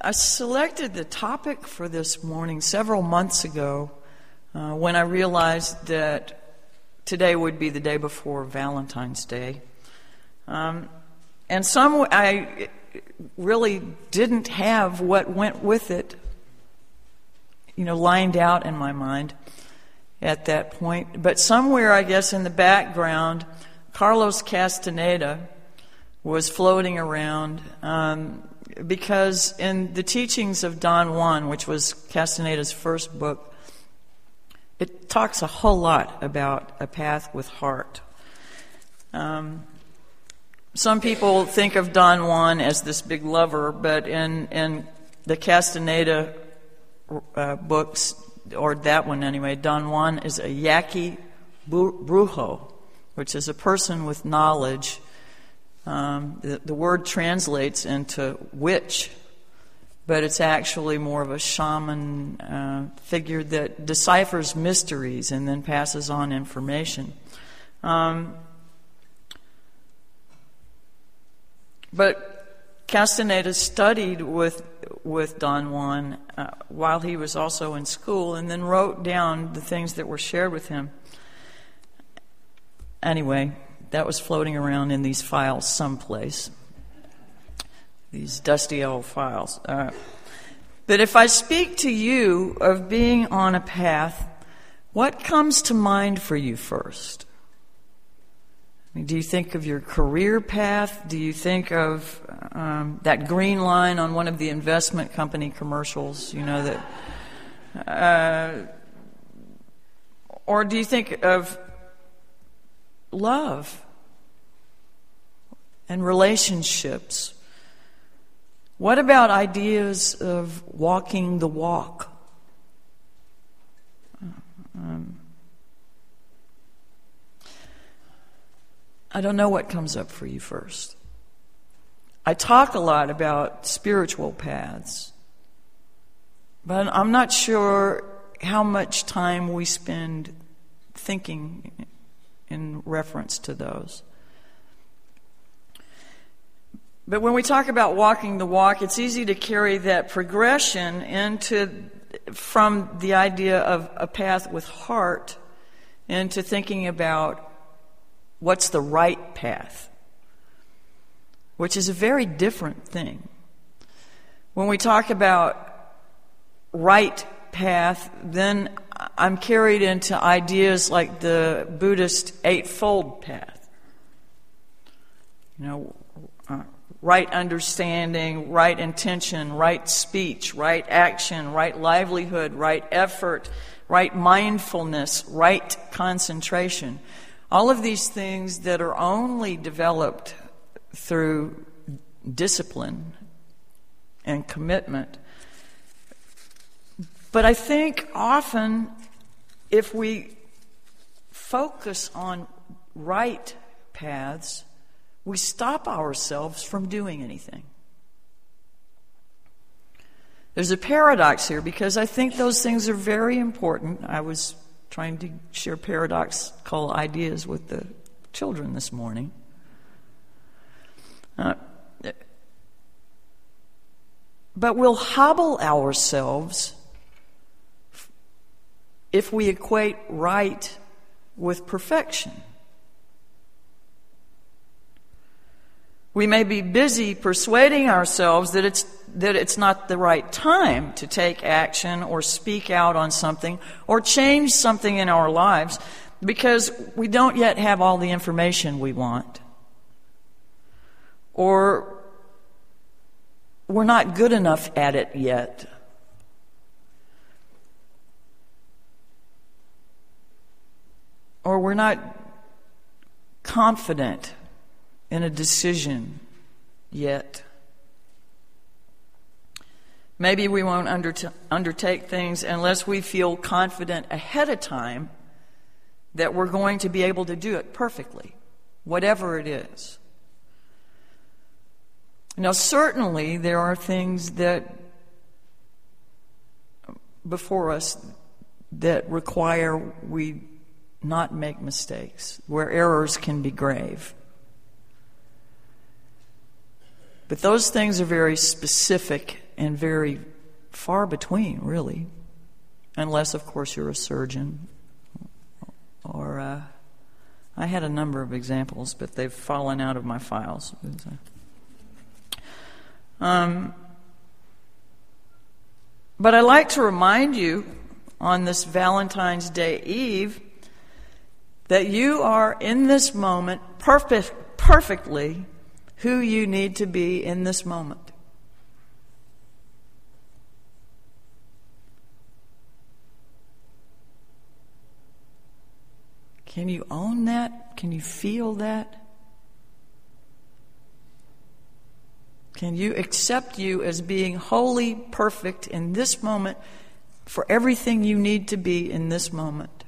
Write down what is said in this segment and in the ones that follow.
I selected the topic for this morning several months ago uh, when I realized that today would be the day before Valentine's Day. Um, and some I really didn't have what went with it, you know, lined out in my mind at that point. But somewhere, I guess, in the background, Carlos Castaneda was floating around. Um, because in the teachings of Don Juan, which was Castaneda's first book, it talks a whole lot about a path with heart. Um, some people think of Don Juan as this big lover, but in, in the Castaneda uh, books, or that one anyway, Don Juan is a yaqui brujo, which is a person with knowledge um, the, the word translates into witch, but it's actually more of a shaman uh, figure that deciphers mysteries and then passes on information. Um, but Castaneda studied with with Don Juan uh, while he was also in school, and then wrote down the things that were shared with him. Anyway, that was floating around in these files someplace, these dusty old files. Uh, but if I speak to you of being on a path, what comes to mind for you first? I mean, do you think of your career path? Do you think of um, that green line on one of the investment company commercials? You know that, uh, or do you think of love and relationships? What about ideas of walking the walk? Um, I don't know what comes up for you first. I talk a lot about spiritual paths, but I'm not sure how much time we spend thinking in reference to those. But when we talk about walking the walk, it's easy to carry that progression into from the idea of a path with heart into thinking about what's the right path, which is a very different thing. When we talk about right path, then I'm carried into ideas like the Buddhist Eightfold Path. You know, uh, right understanding, right intention, right speech, right action, right livelihood, right effort, right mindfulness, right concentration. All of these things that are only developed through discipline and commitment but I think often if we focus on right paths, we stop ourselves from doing anything. There's a paradox here because I think those things are very important. I was trying to share paradoxical ideas with the children this morning. Uh, but we'll hobble ourselves if we equate right with perfection. We may be busy persuading ourselves that it's, that it's not the right time to take action or speak out on something or change something in our lives because we don't yet have all the information we want. Or we're not good enough at it yet. Or we're not confident in a decision yet. Maybe we won't undertake things unless we feel confident ahead of time that we're going to be able to do it perfectly, whatever it is. Now, certainly, there are things that before us that require we not make mistakes, where errors can be grave. But those things are very specific and very far between, really, unless, of course, you're a surgeon. Or uh, I had a number of examples, but they've fallen out of my files. Um, but I like to remind you on this Valentine's Day Eve that you are in this moment perfect, perfectly who you need to be in this moment. Can you own that? Can you feel that? Can you accept you as being wholly perfect in this moment for everything you need to be in this moment?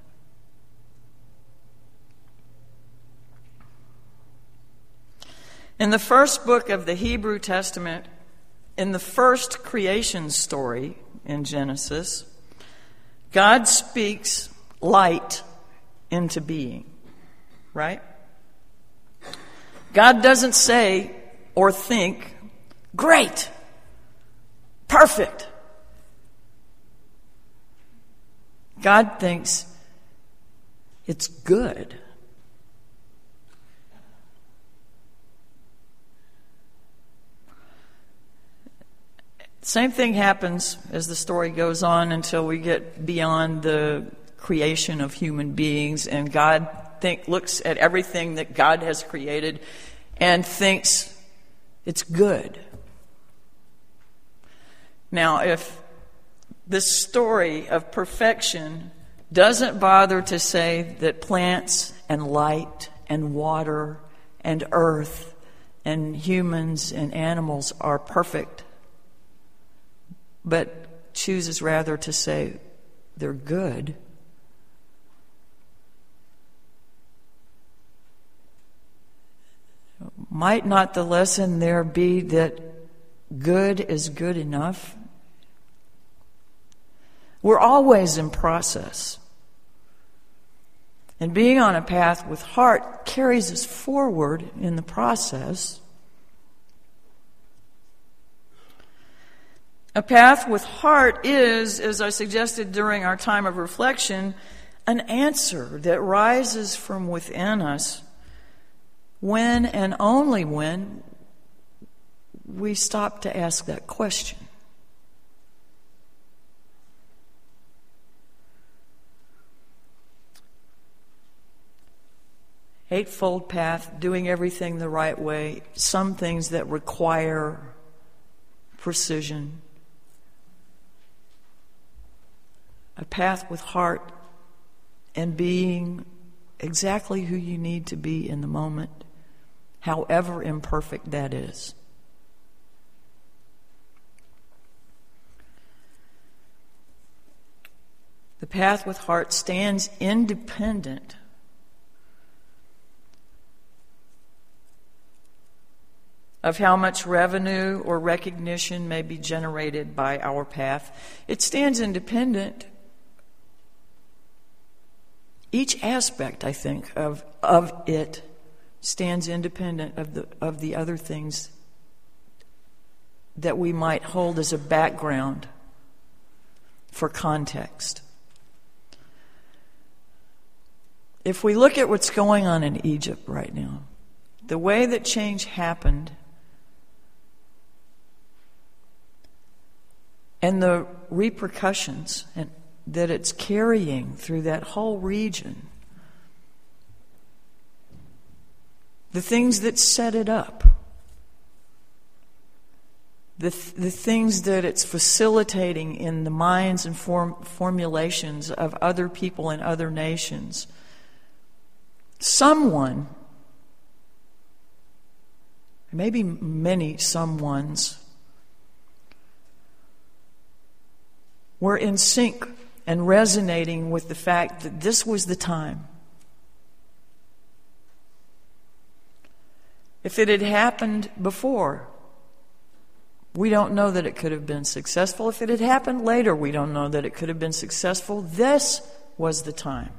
In the first book of the Hebrew Testament, in the first creation story in Genesis, God speaks light into being, right? God doesn't say or think, great, perfect. God thinks it's good. Same thing happens as the story goes on until we get beyond the creation of human beings and God think looks at everything that God has created and thinks it's good. Now, if this story of perfection doesn't bother to say that plants and light and water and earth and humans and animals are perfect, but chooses rather to say they're good. Might not the lesson there be that good is good enough? We're always in process. And being on a path with heart carries us forward in the process. A path with heart is, as I suggested during our time of reflection, an answer that rises from within us when and only when we stop to ask that question. Eightfold path, doing everything the right way, some things that require precision. A path with heart and being exactly who you need to be in the moment, however imperfect that is. The path with heart stands independent of how much revenue or recognition may be generated by our path. It stands independent each aspect, I think, of, of it stands independent of the, of the other things that we might hold as a background for context. If we look at what's going on in Egypt right now, the way that change happened and the repercussions and that it's carrying through that whole region. The things that set it up, the, th- the things that it's facilitating in the minds and form- formulations of other people in other nations. Someone, maybe many someones, were in sync and resonating with the fact that this was the time. If it had happened before, we don't know that it could have been successful. If it had happened later, we don't know that it could have been successful. This was the time.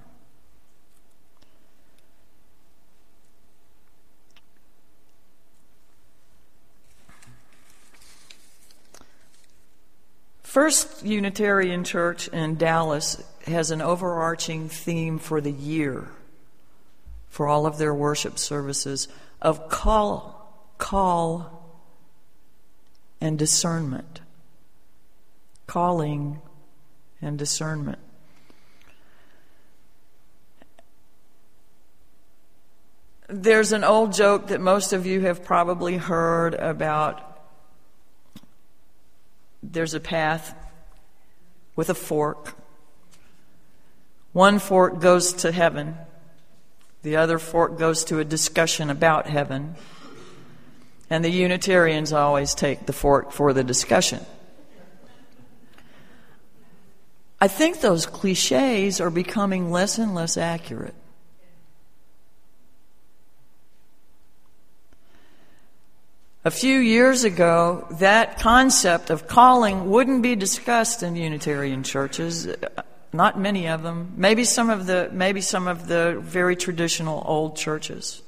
First Unitarian Church in Dallas has an overarching theme for the year for all of their worship services of call, call, and discernment. Calling and discernment. There's an old joke that most of you have probably heard about there's a path with a fork. One fork goes to heaven, the other fork goes to a discussion about heaven. And the Unitarians always take the fork for the discussion. I think those cliches are becoming less and less accurate. A few years ago, that concept of calling wouldn't be discussed in Unitarian churches. Not many of them. Maybe some of the, maybe some of the very traditional old churches.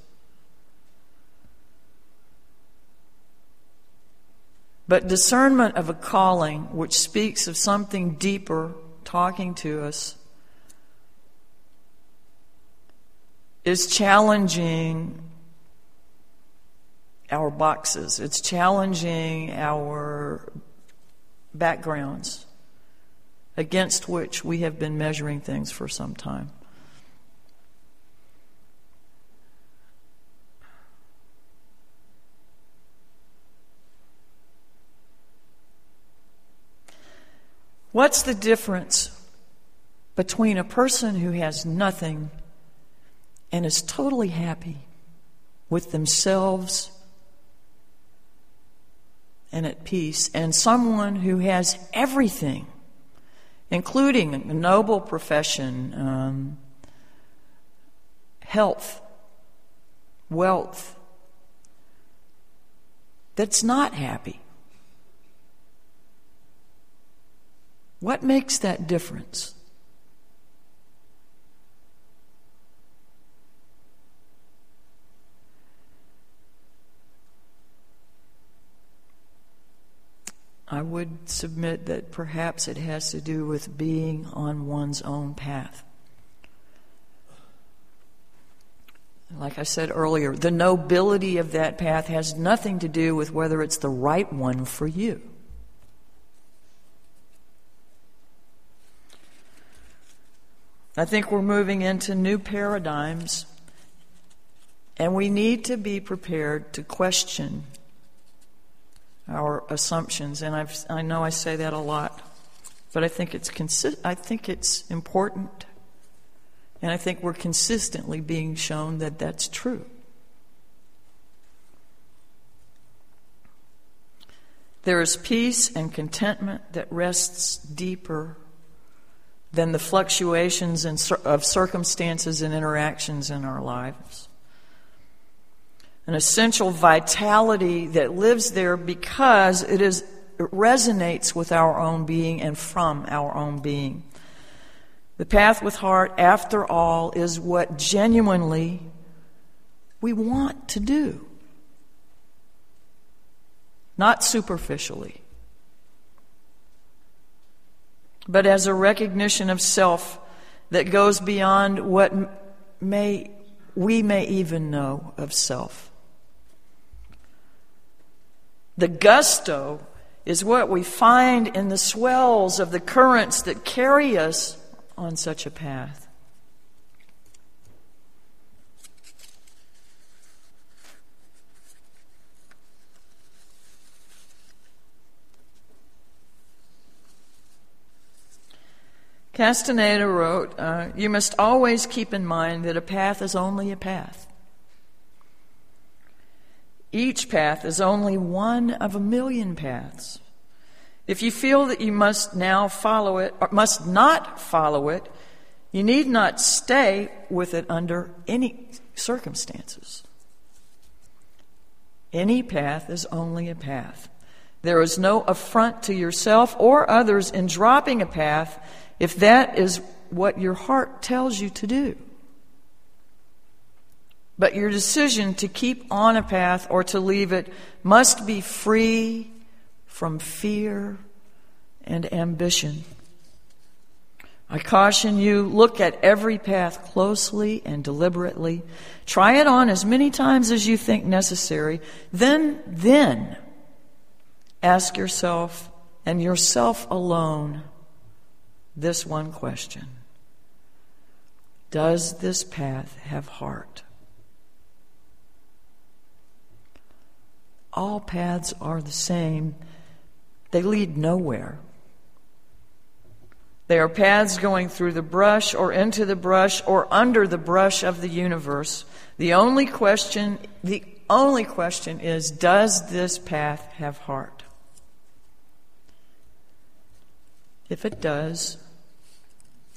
But discernment of a calling which speaks of something deeper talking to us is challenging our boxes. It's challenging our backgrounds against which we have been measuring things for some time. What's the difference between a person who has nothing and is totally happy with themselves and at peace, and someone who has everything, including a noble profession, um, health, wealth, that's not happy? What makes that difference? I would submit that perhaps it has to do with being on one's own path. Like I said earlier, the nobility of that path has nothing to do with whether it's the right one for you. I think we're moving into new paradigms, and we need to be prepared to question our assumptions. And I've, I know I say that a lot, but I think it's consi- I think it's important, and I think we're consistently being shown that that's true. There is peace and contentment that rests deeper than the fluctuations of circumstances and interactions in our lives an essential vitality that lives there because it is it resonates with our own being and from our own being. The path with heart, after all, is what genuinely we want to do, not superficially, but as a recognition of self that goes beyond what may we may even know of self. The gusto is what we find in the swells of the currents that carry us on such a path. Castaneda wrote, uh, You must always keep in mind that a path is only a path. Each path is only one of a million paths. If you feel that you must now follow it, or must not follow it, you need not stay with it under any circumstances. Any path is only a path. There is no affront to yourself or others in dropping a path if that is what your heart tells you to do. But your decision to keep on a path or to leave it must be free from fear and ambition. I caution you, look at every path closely and deliberately. Try it on as many times as you think necessary. Then, then, ask yourself and yourself alone this one question Does this path have heart? All paths are the same, they lead nowhere. They are paths going through the brush or into the brush or under the brush of the universe. The only question, the only question is, does this path have heart? If it does,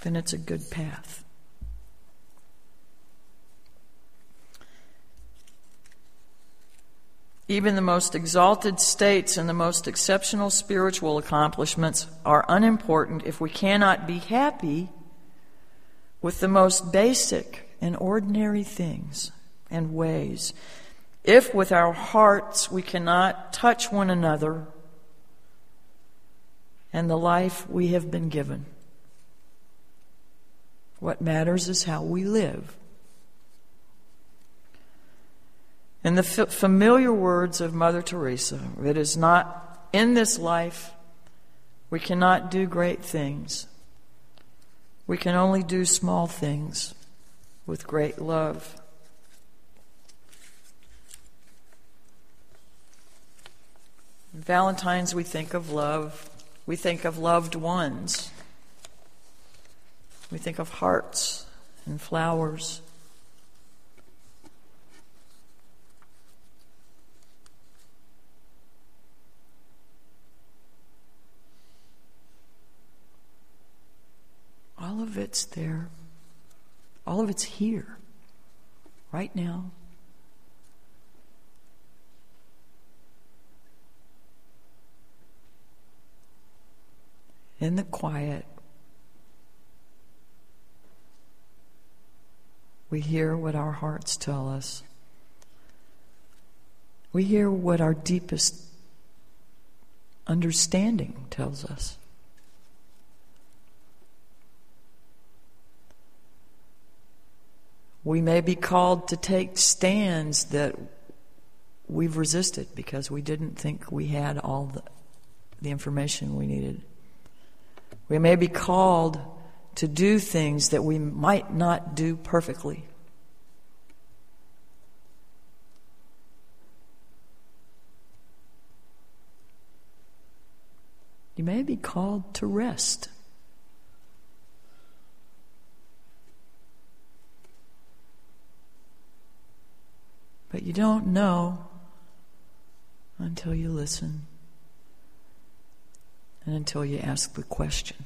then it's a good path. Even the most exalted states and the most exceptional spiritual accomplishments are unimportant if we cannot be happy with the most basic and ordinary things and ways. If with our hearts we cannot touch one another and the life we have been given, what matters is how we live. In the familiar words of Mother Teresa, it is not in this life we cannot do great things. We can only do small things with great love. Valentine's, we think of love. We think of loved ones. We think of hearts and flowers. All of it's there. All of it's here, right now. In the quiet, we hear what our hearts tell us. We hear what our deepest understanding tells us. We may be called to take stands that we've resisted because we didn't think we had all the, the information we needed. We may be called to do things that we might not do perfectly. You may be called to rest. But you don't know until you listen and until you ask the question.